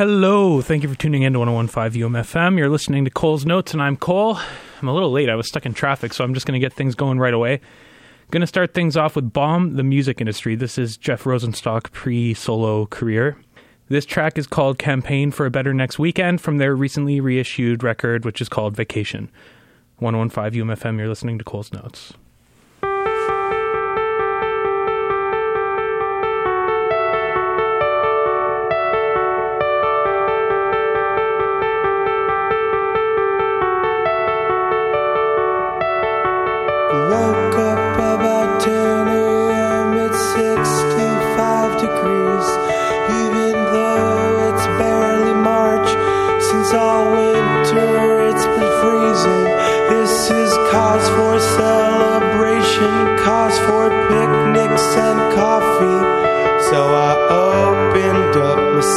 Hello, thank you for tuning in to 1015 UMFM. You're listening to Cole's Notes, and I'm Cole. I'm a little late. I was stuck in traffic, so I'm just going to get things going right away. Going to start things off with Bomb the Music Industry. This is Jeff Rosenstock pre solo career. This track is called Campaign for a Better Next Weekend from their recently reissued record, which is called Vacation. 1015 UMFM, you're listening to Cole's Notes.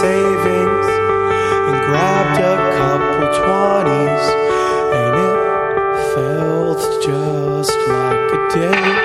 savings and grabbed a couple twenties, and it felt just like a day.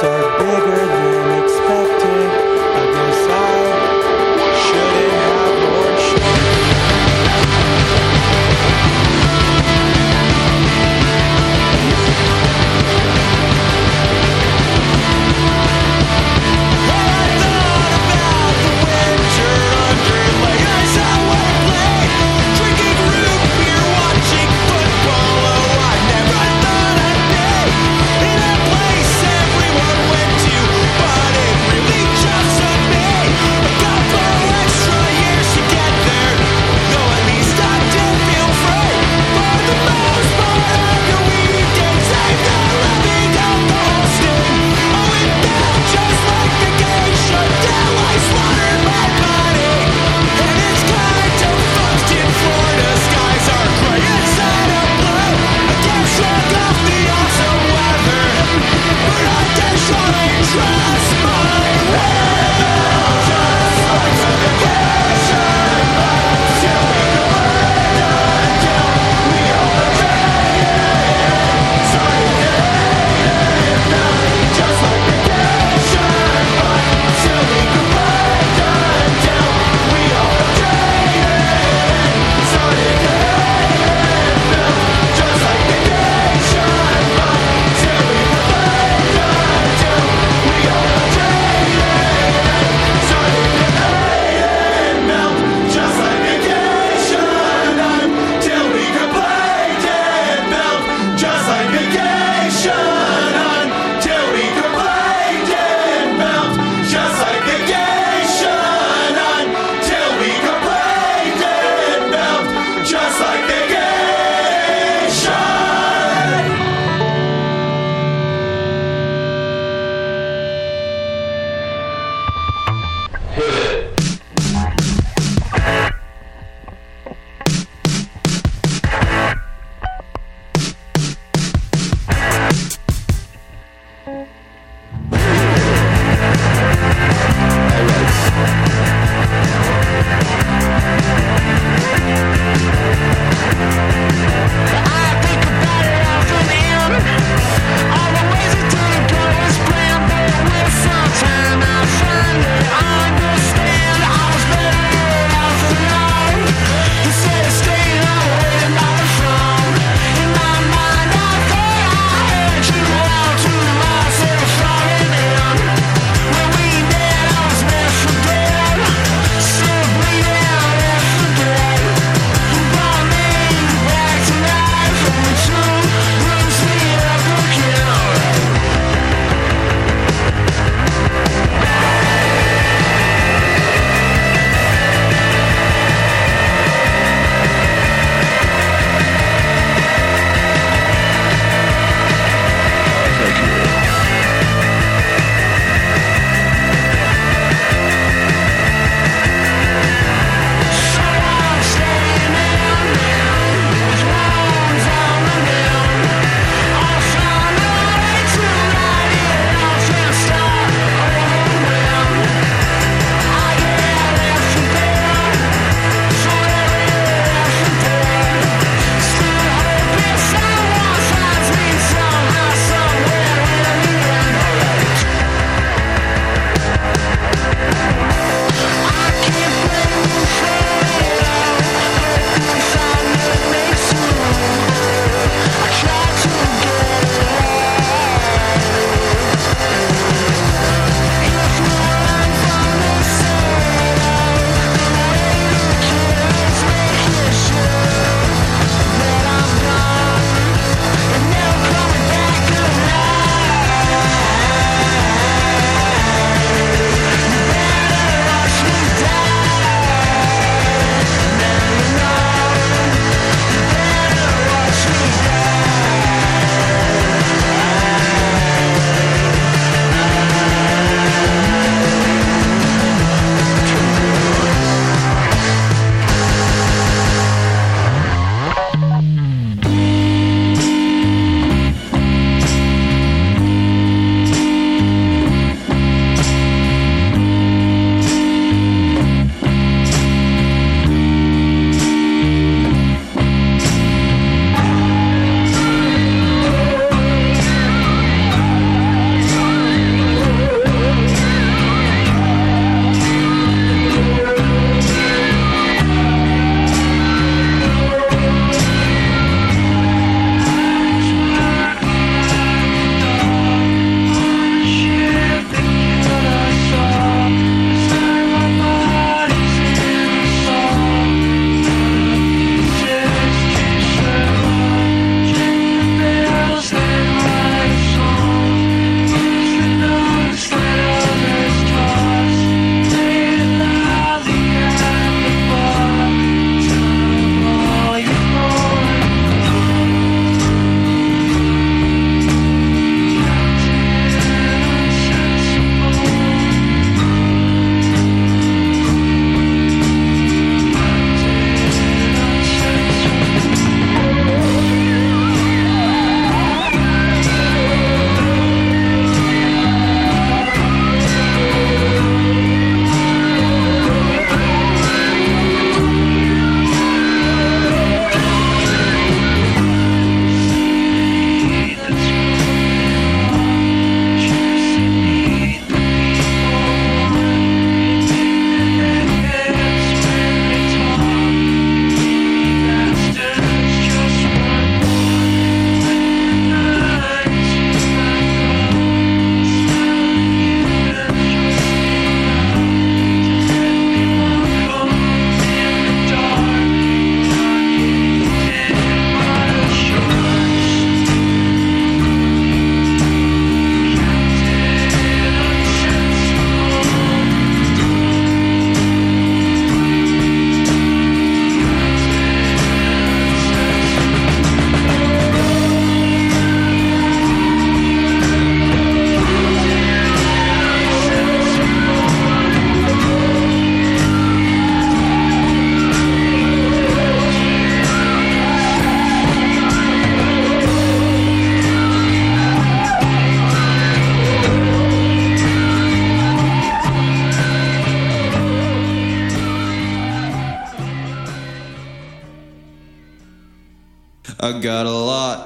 sorry.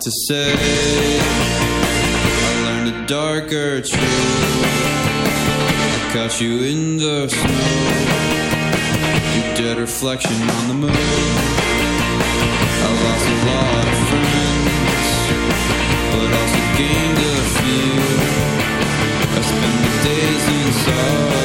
To say. I learned a darker truth. I caught you in the snow. Your dead reflection on the moon. I lost a lot of friends, but also gained a few. I spend the days inside,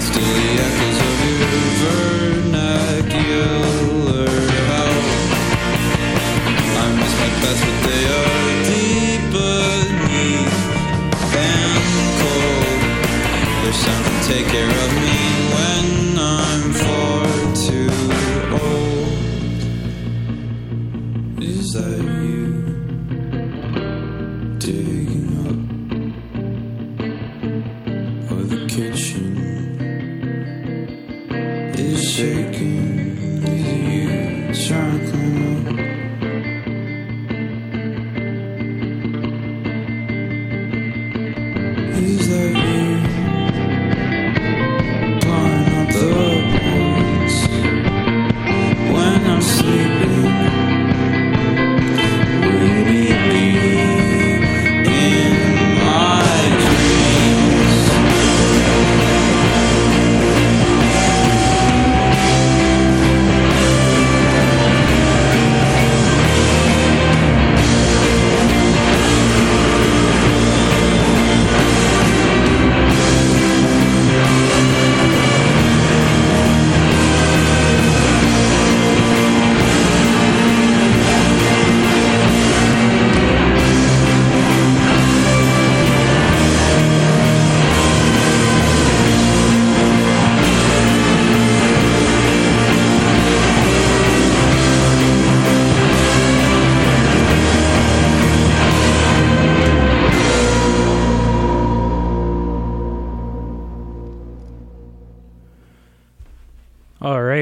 still the echoes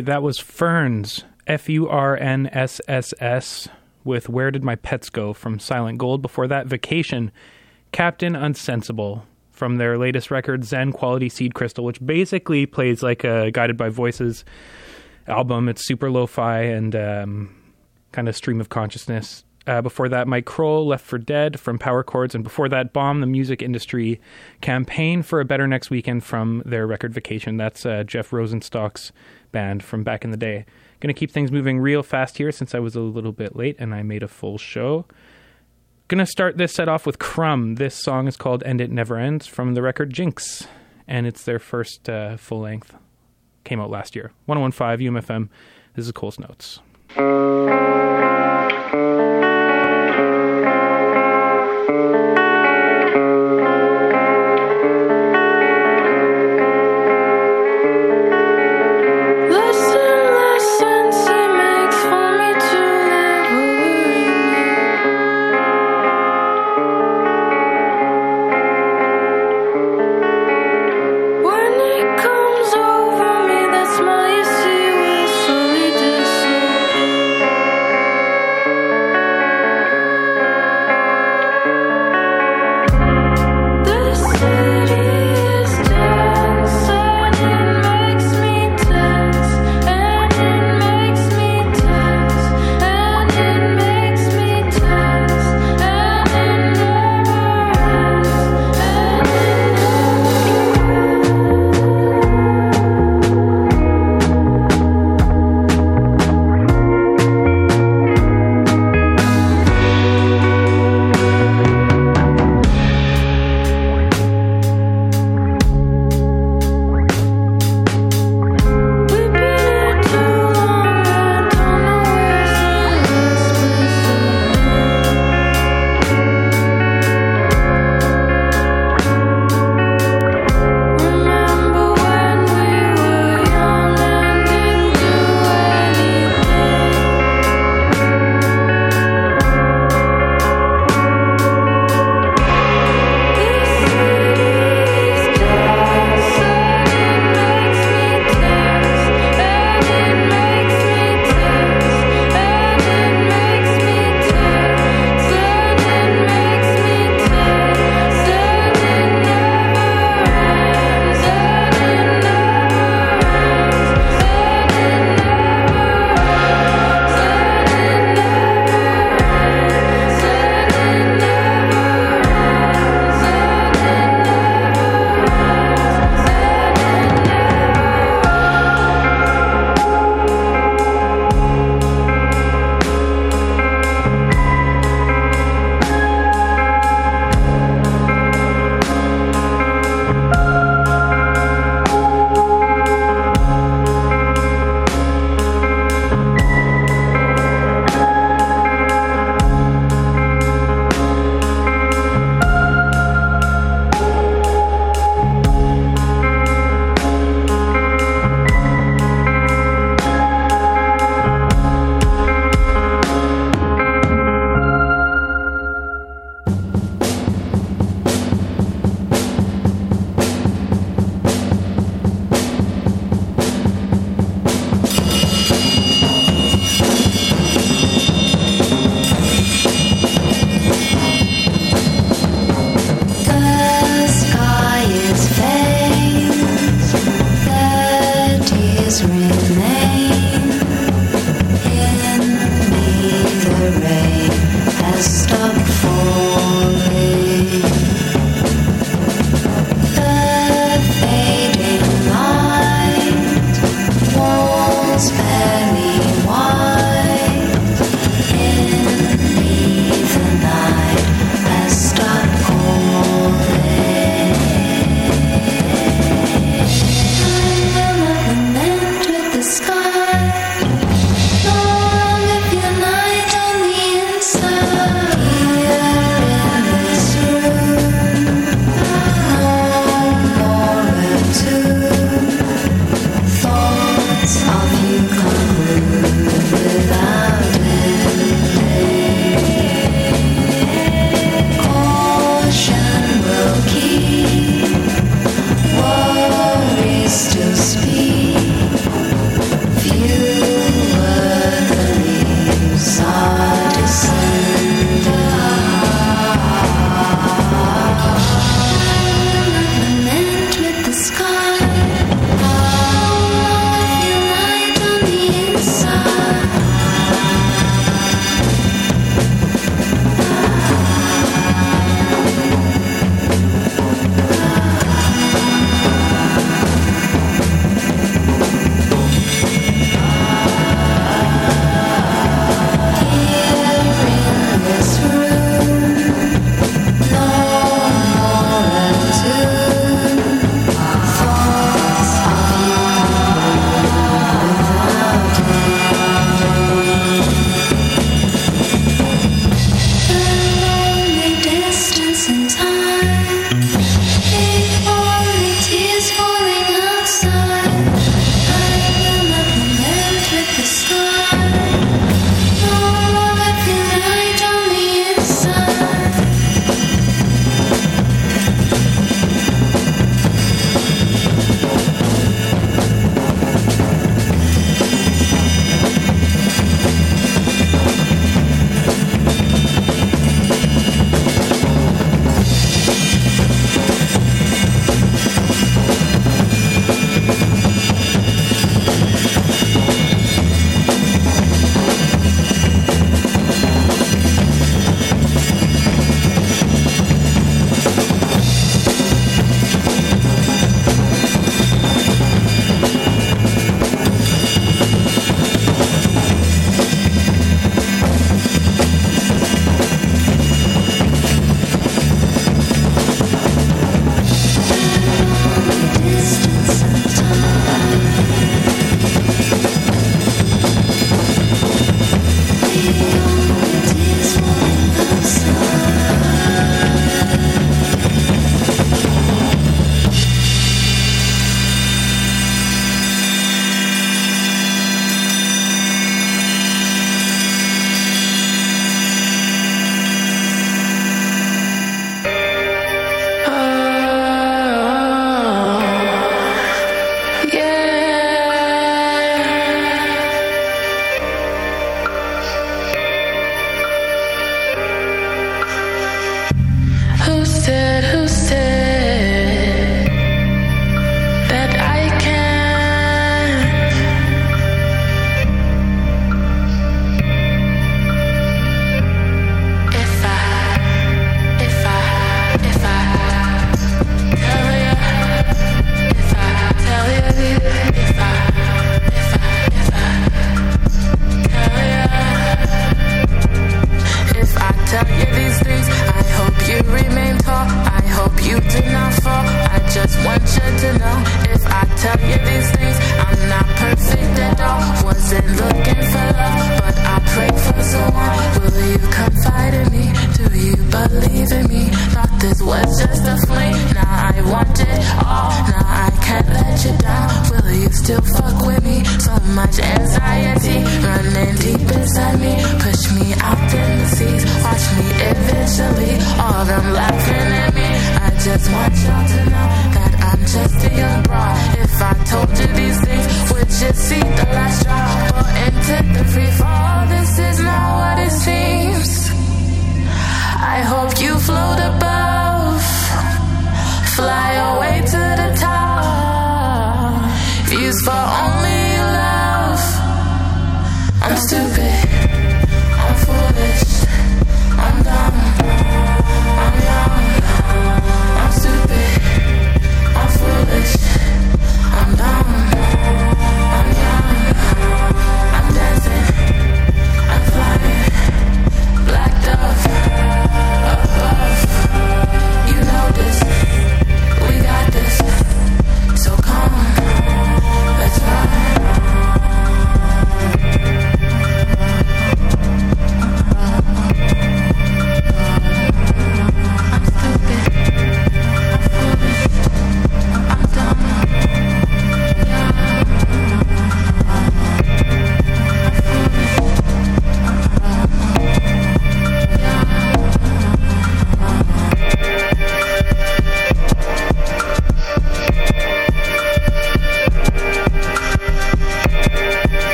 right, that was Furns, F U R N S S S, with Where Did My Pets Go from Silent Gold. Before that, Vacation, Captain Unsensible from their latest record, Zen Quality Seed Crystal, which basically plays like a Guided by Voices album. It's super lo fi and um, kind of stream of consciousness. Uh, before that, Mike Krol, Left for Dead from Power Chords. And before that, Bomb, the music industry campaign for a better next weekend from their record Vacation. That's uh, Jeff Rosenstock's band from back in the day. To keep things moving real fast here since I was a little bit late and I made a full show. To start this set off with Crumb. This song is called And It Never Ends from the record Jinx. And it's their first uh, full length. Came out last year. 1015 UMFM. This is Cole's Notes.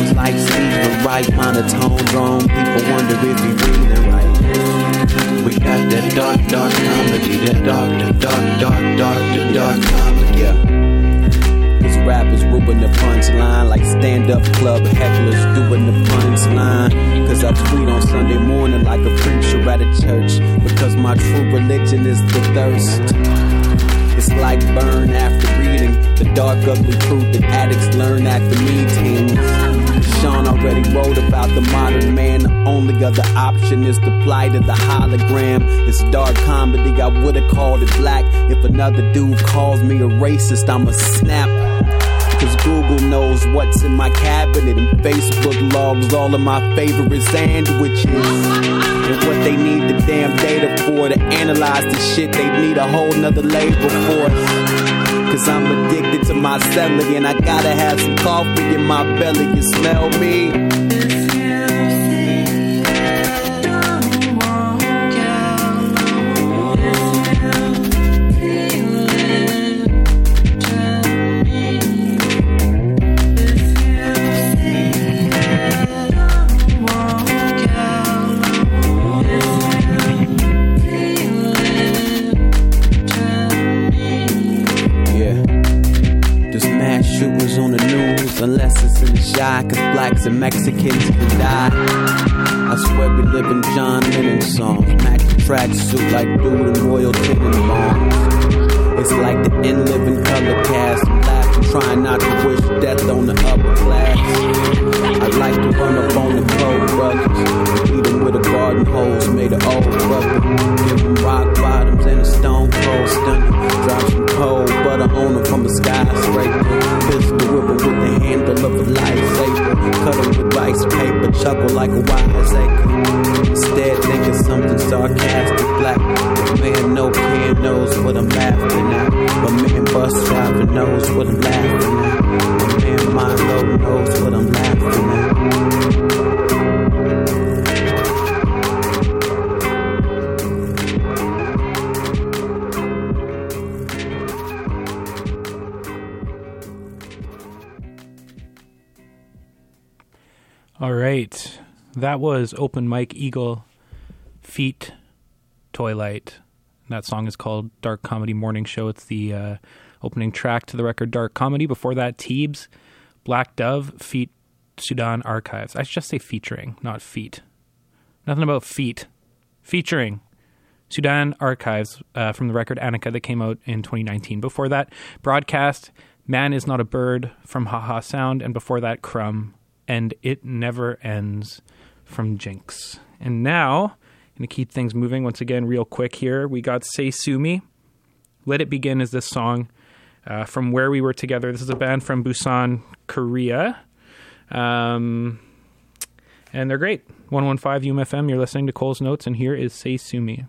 Songs like Steven Wright, monotone drum, people wonder if he breathing right. We got that dark, dark comedy, that dark, that dark, dark, dark, that dark comedy, yeah. These rappers ruin the punchline like stand-up club hecklers doing the punchline. Cause I tweet on Sunday morning like a preacher at a church. Because my true religion is the thirst. Like burn after reading the dark, ugly truth that addicts learn after meetings. Sean already wrote about the modern man. The only other option is to fly to the hologram. It's dark comedy. I would've called it black. If another dude calls me a racist, I'ma snap. Google knows what's in my cabinet and Facebook logs all of my favorite sandwiches. And what they need the damn data for to analyze the shit, they need a whole nother label force. Cause I'm addicted to my celly and I gotta have some coffee in my belly. You smell me? Blacks and Mexicans can die. I swear we live in John Lennon songs. Match the track suit like dude in Royal Tenenbaums. It's like the in living color cast. Trying not to wish death on the upper class. I'd like to run up on the Koch brothers beat them with a garden hose made of old rubber. Give them rock bottoms and a stone cold stunner. Drop some cold butter on them from a skyscraper. Pistol whip 'em with the handle of a lightsaber. Cut 'em with rice paper, chuckle like a wiseacre. Instead, think of something sarcastic, black. Man Nocando knows what I'm laughing at. My man bus driver knows what I'm laughing at. My man Milo knows what I'm laughing at. All right. That was Open Mike Eagle Feet Toylight. That song is called Dark Comedy Morning Show. It's the uh, opening track to the record Dark Comedy. Before that, Teebs, Black Dove, Feet Sudan Archives. I should just say featuring, not feet. Nothing about feet. Featuring Sudan Archives uh, from the record Anicca that came out in 2019. Before that, Broadcast, Man is Not a Bird from Haha Sound. And before that, Crumb and It Never Ends from Jinx. And now, going to keep things moving once again, real quick here. We got Say Sue Me. Let It Begin is this song uh, from Where We Were Together. This is a band from Busan, Korea. Um, and they're great. 115 UMFM, you're listening to Cole's Notes, and here is Say Sue Me.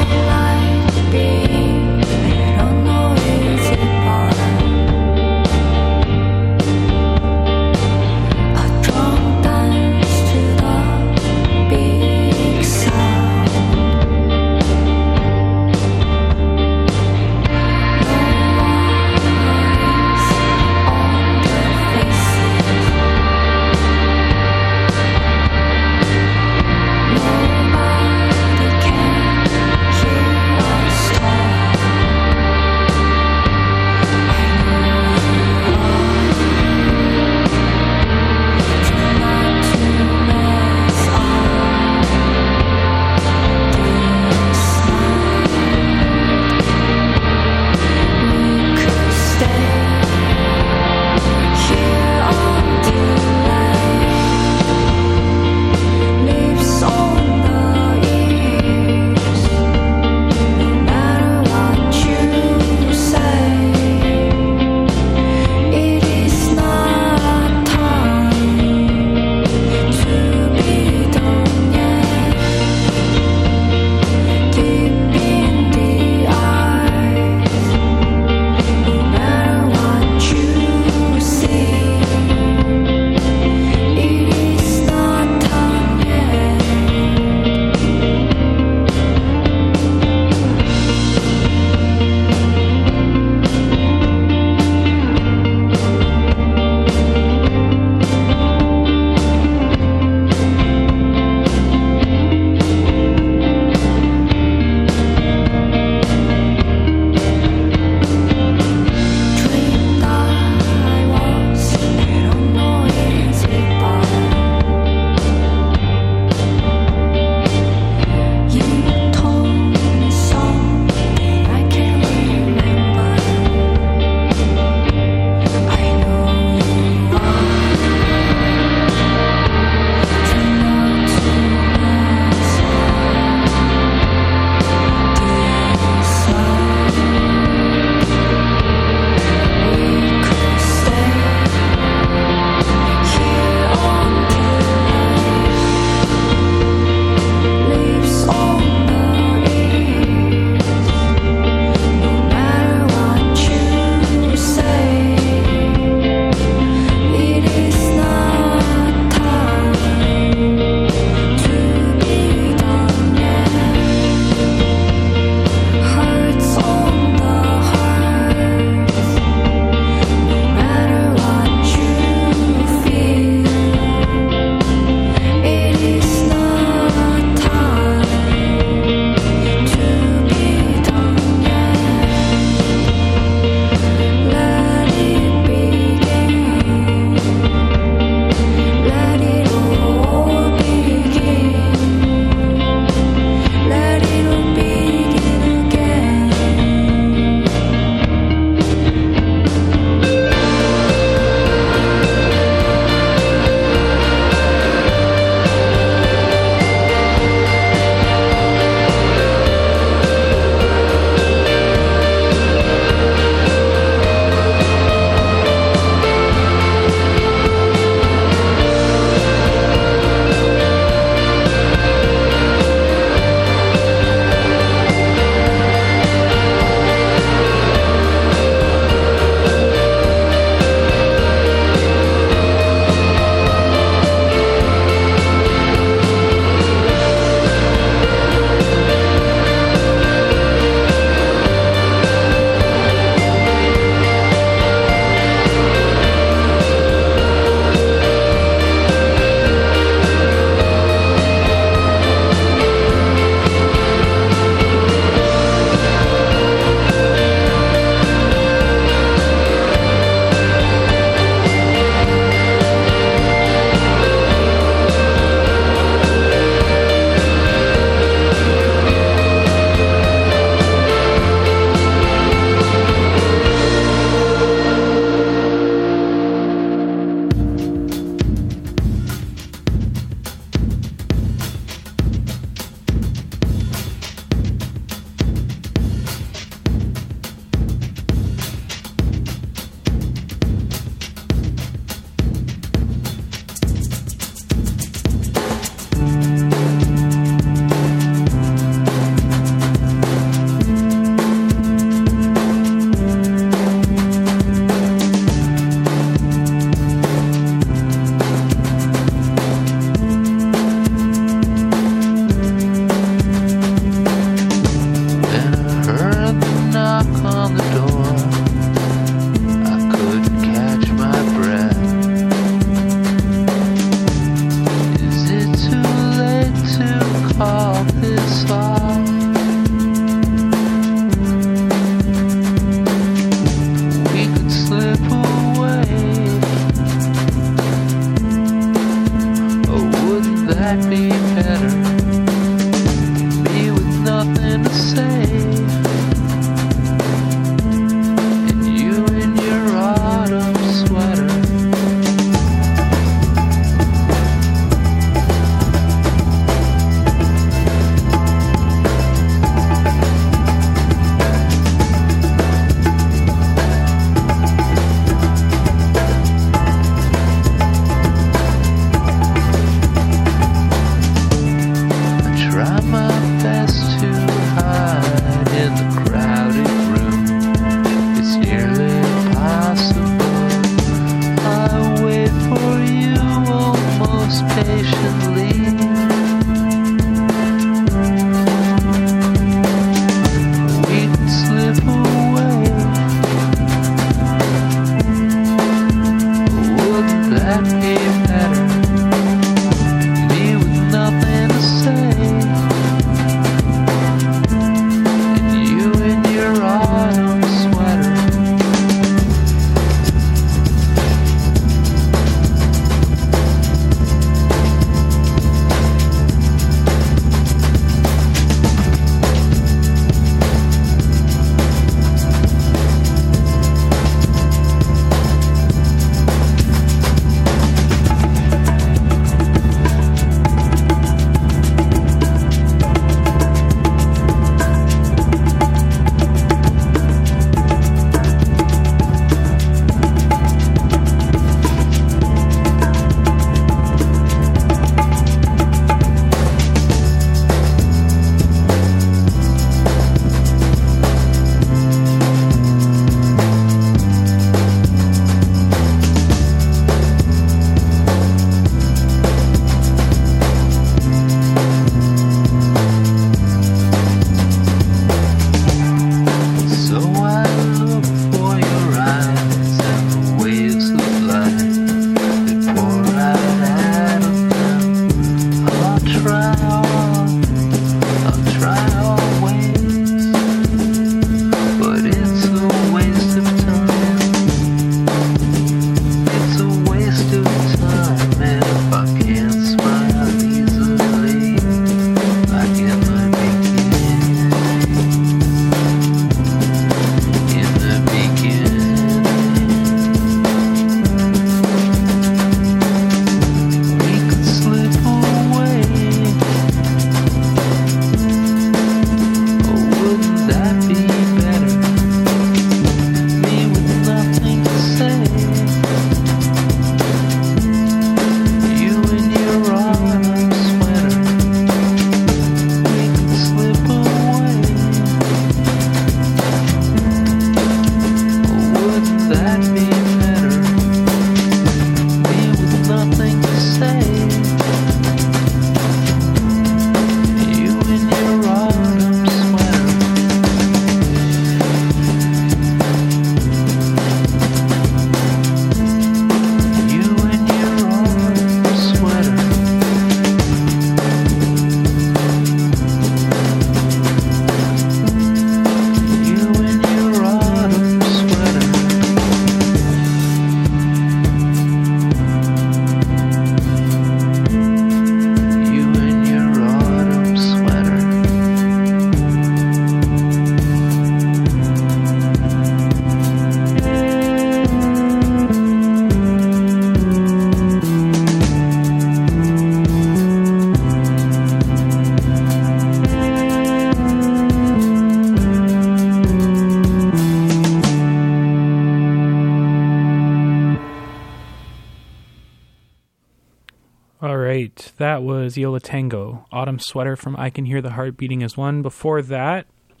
Was Yo La Tengo, Autumn Sweater from I Can Hear the Heart Beating as One. Before that,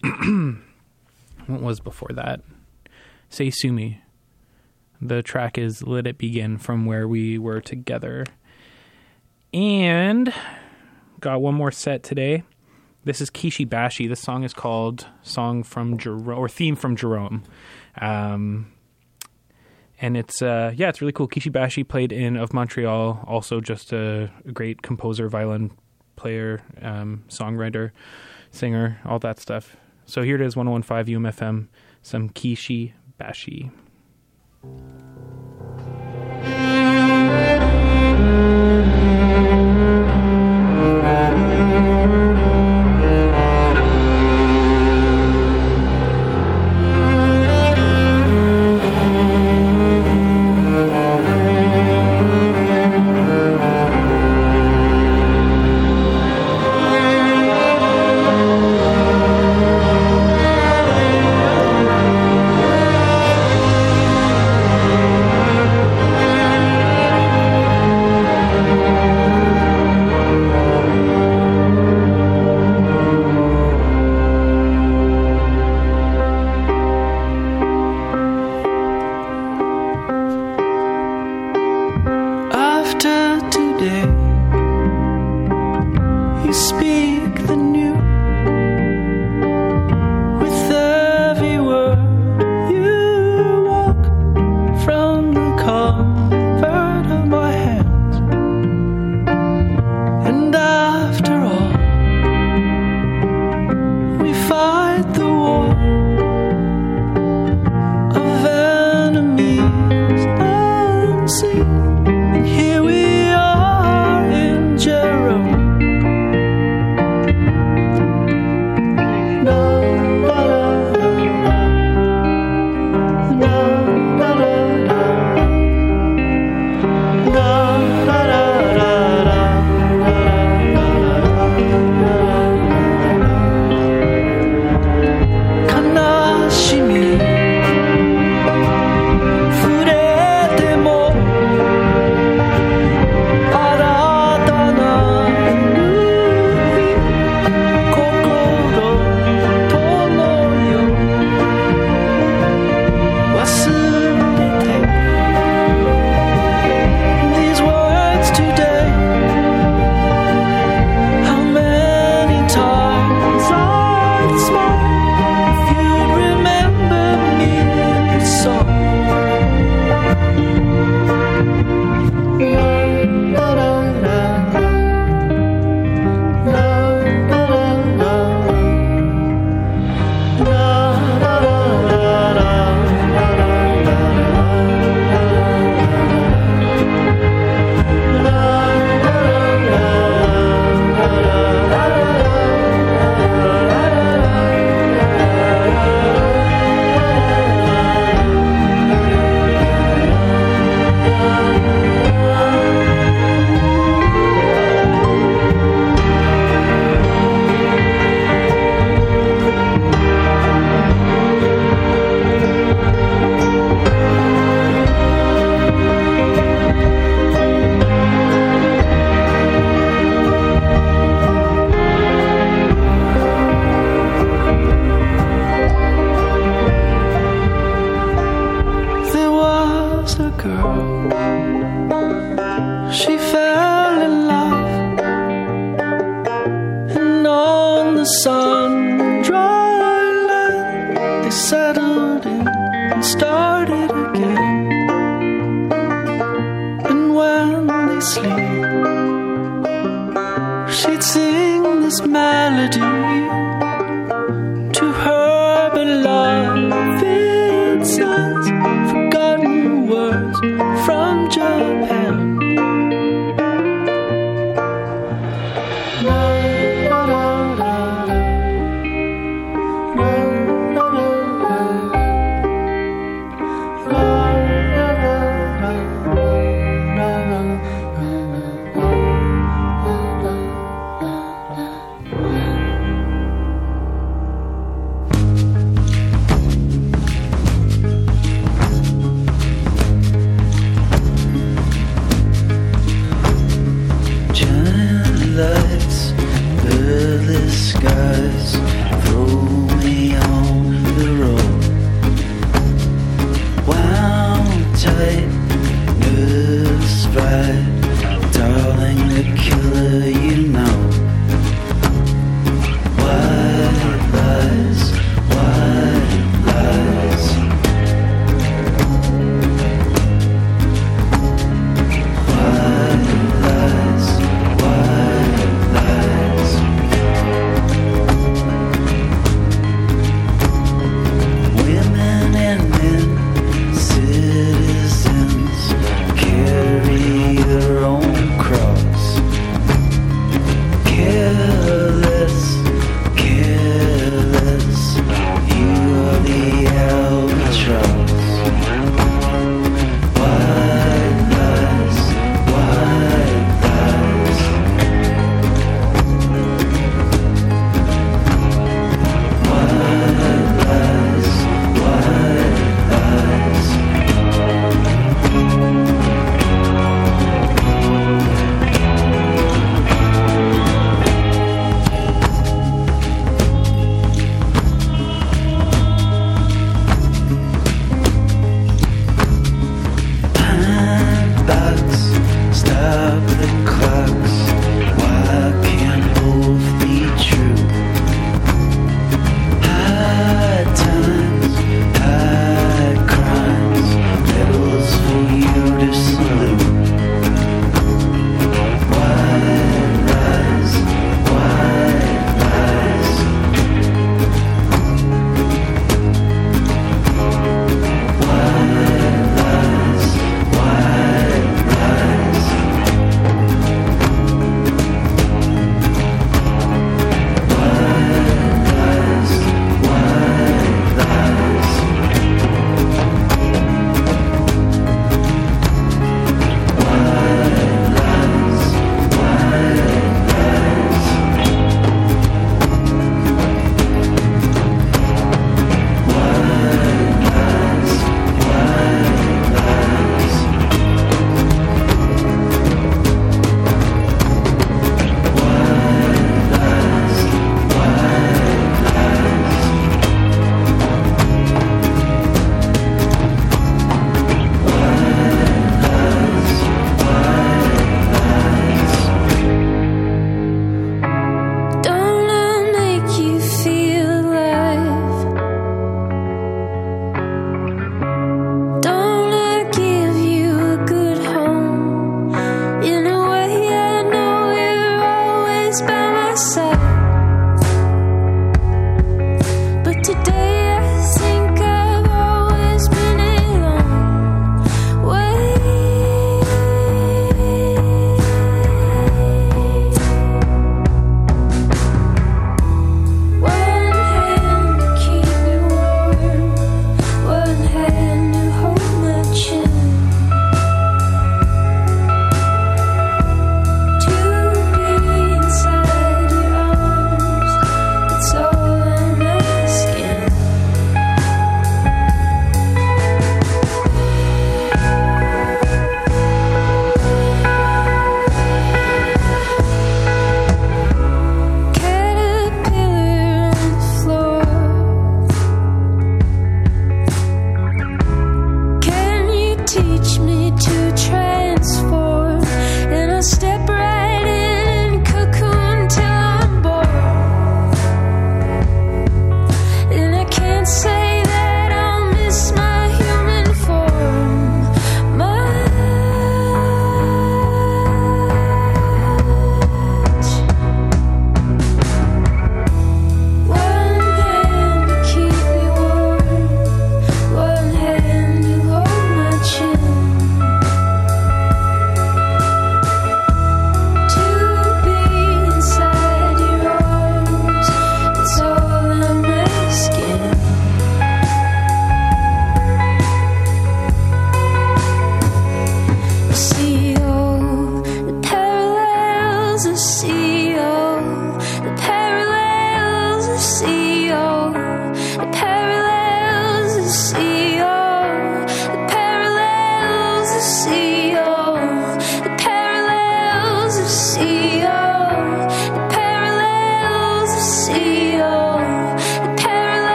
what was before that? Say Sue Me. The track is Let It Begin from where we were together. And got one more set today. This is Kishi Bashi. This song is called Song from Jerome or Theme from Jerome. Um, and it's uh yeah it's really cool. Kishi bashi played in of montreal also just a, great composer violin player um songwriter singer all that stuff. So here it is 1015 umfm some kishi bashi. Thank fight the war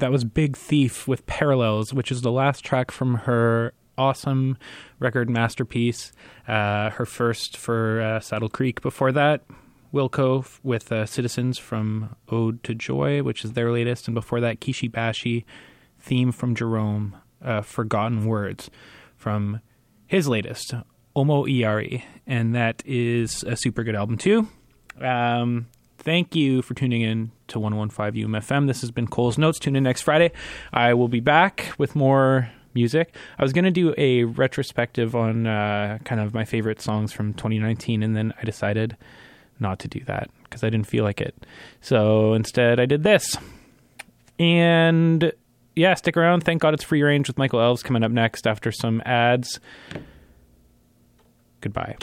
that was Big Thief with Parallels, which is the last track from her awesome record masterpiece, uh, her first for uh, Saddle Creek. Before that, Wilco with uh, Citizens from Ode to Joy, which is their latest, and before that, Kishi Bashi theme from Jerome, uh, Forgotten Words, from his latest, Omoiyari, and that is a super good album too. Um, thank you for tuning in to 115 UMFM. This has been Cole's Notes. Tune in next Friday. I will be back with more music. I was going to do a retrospective on uh, kind of my favorite songs from 2019, and then I decided not to do that because I didn't feel like it. So instead, I did this. And yeah, stick around. Thank God it's free range with Michael Elves coming up next after some ads. Goodbye.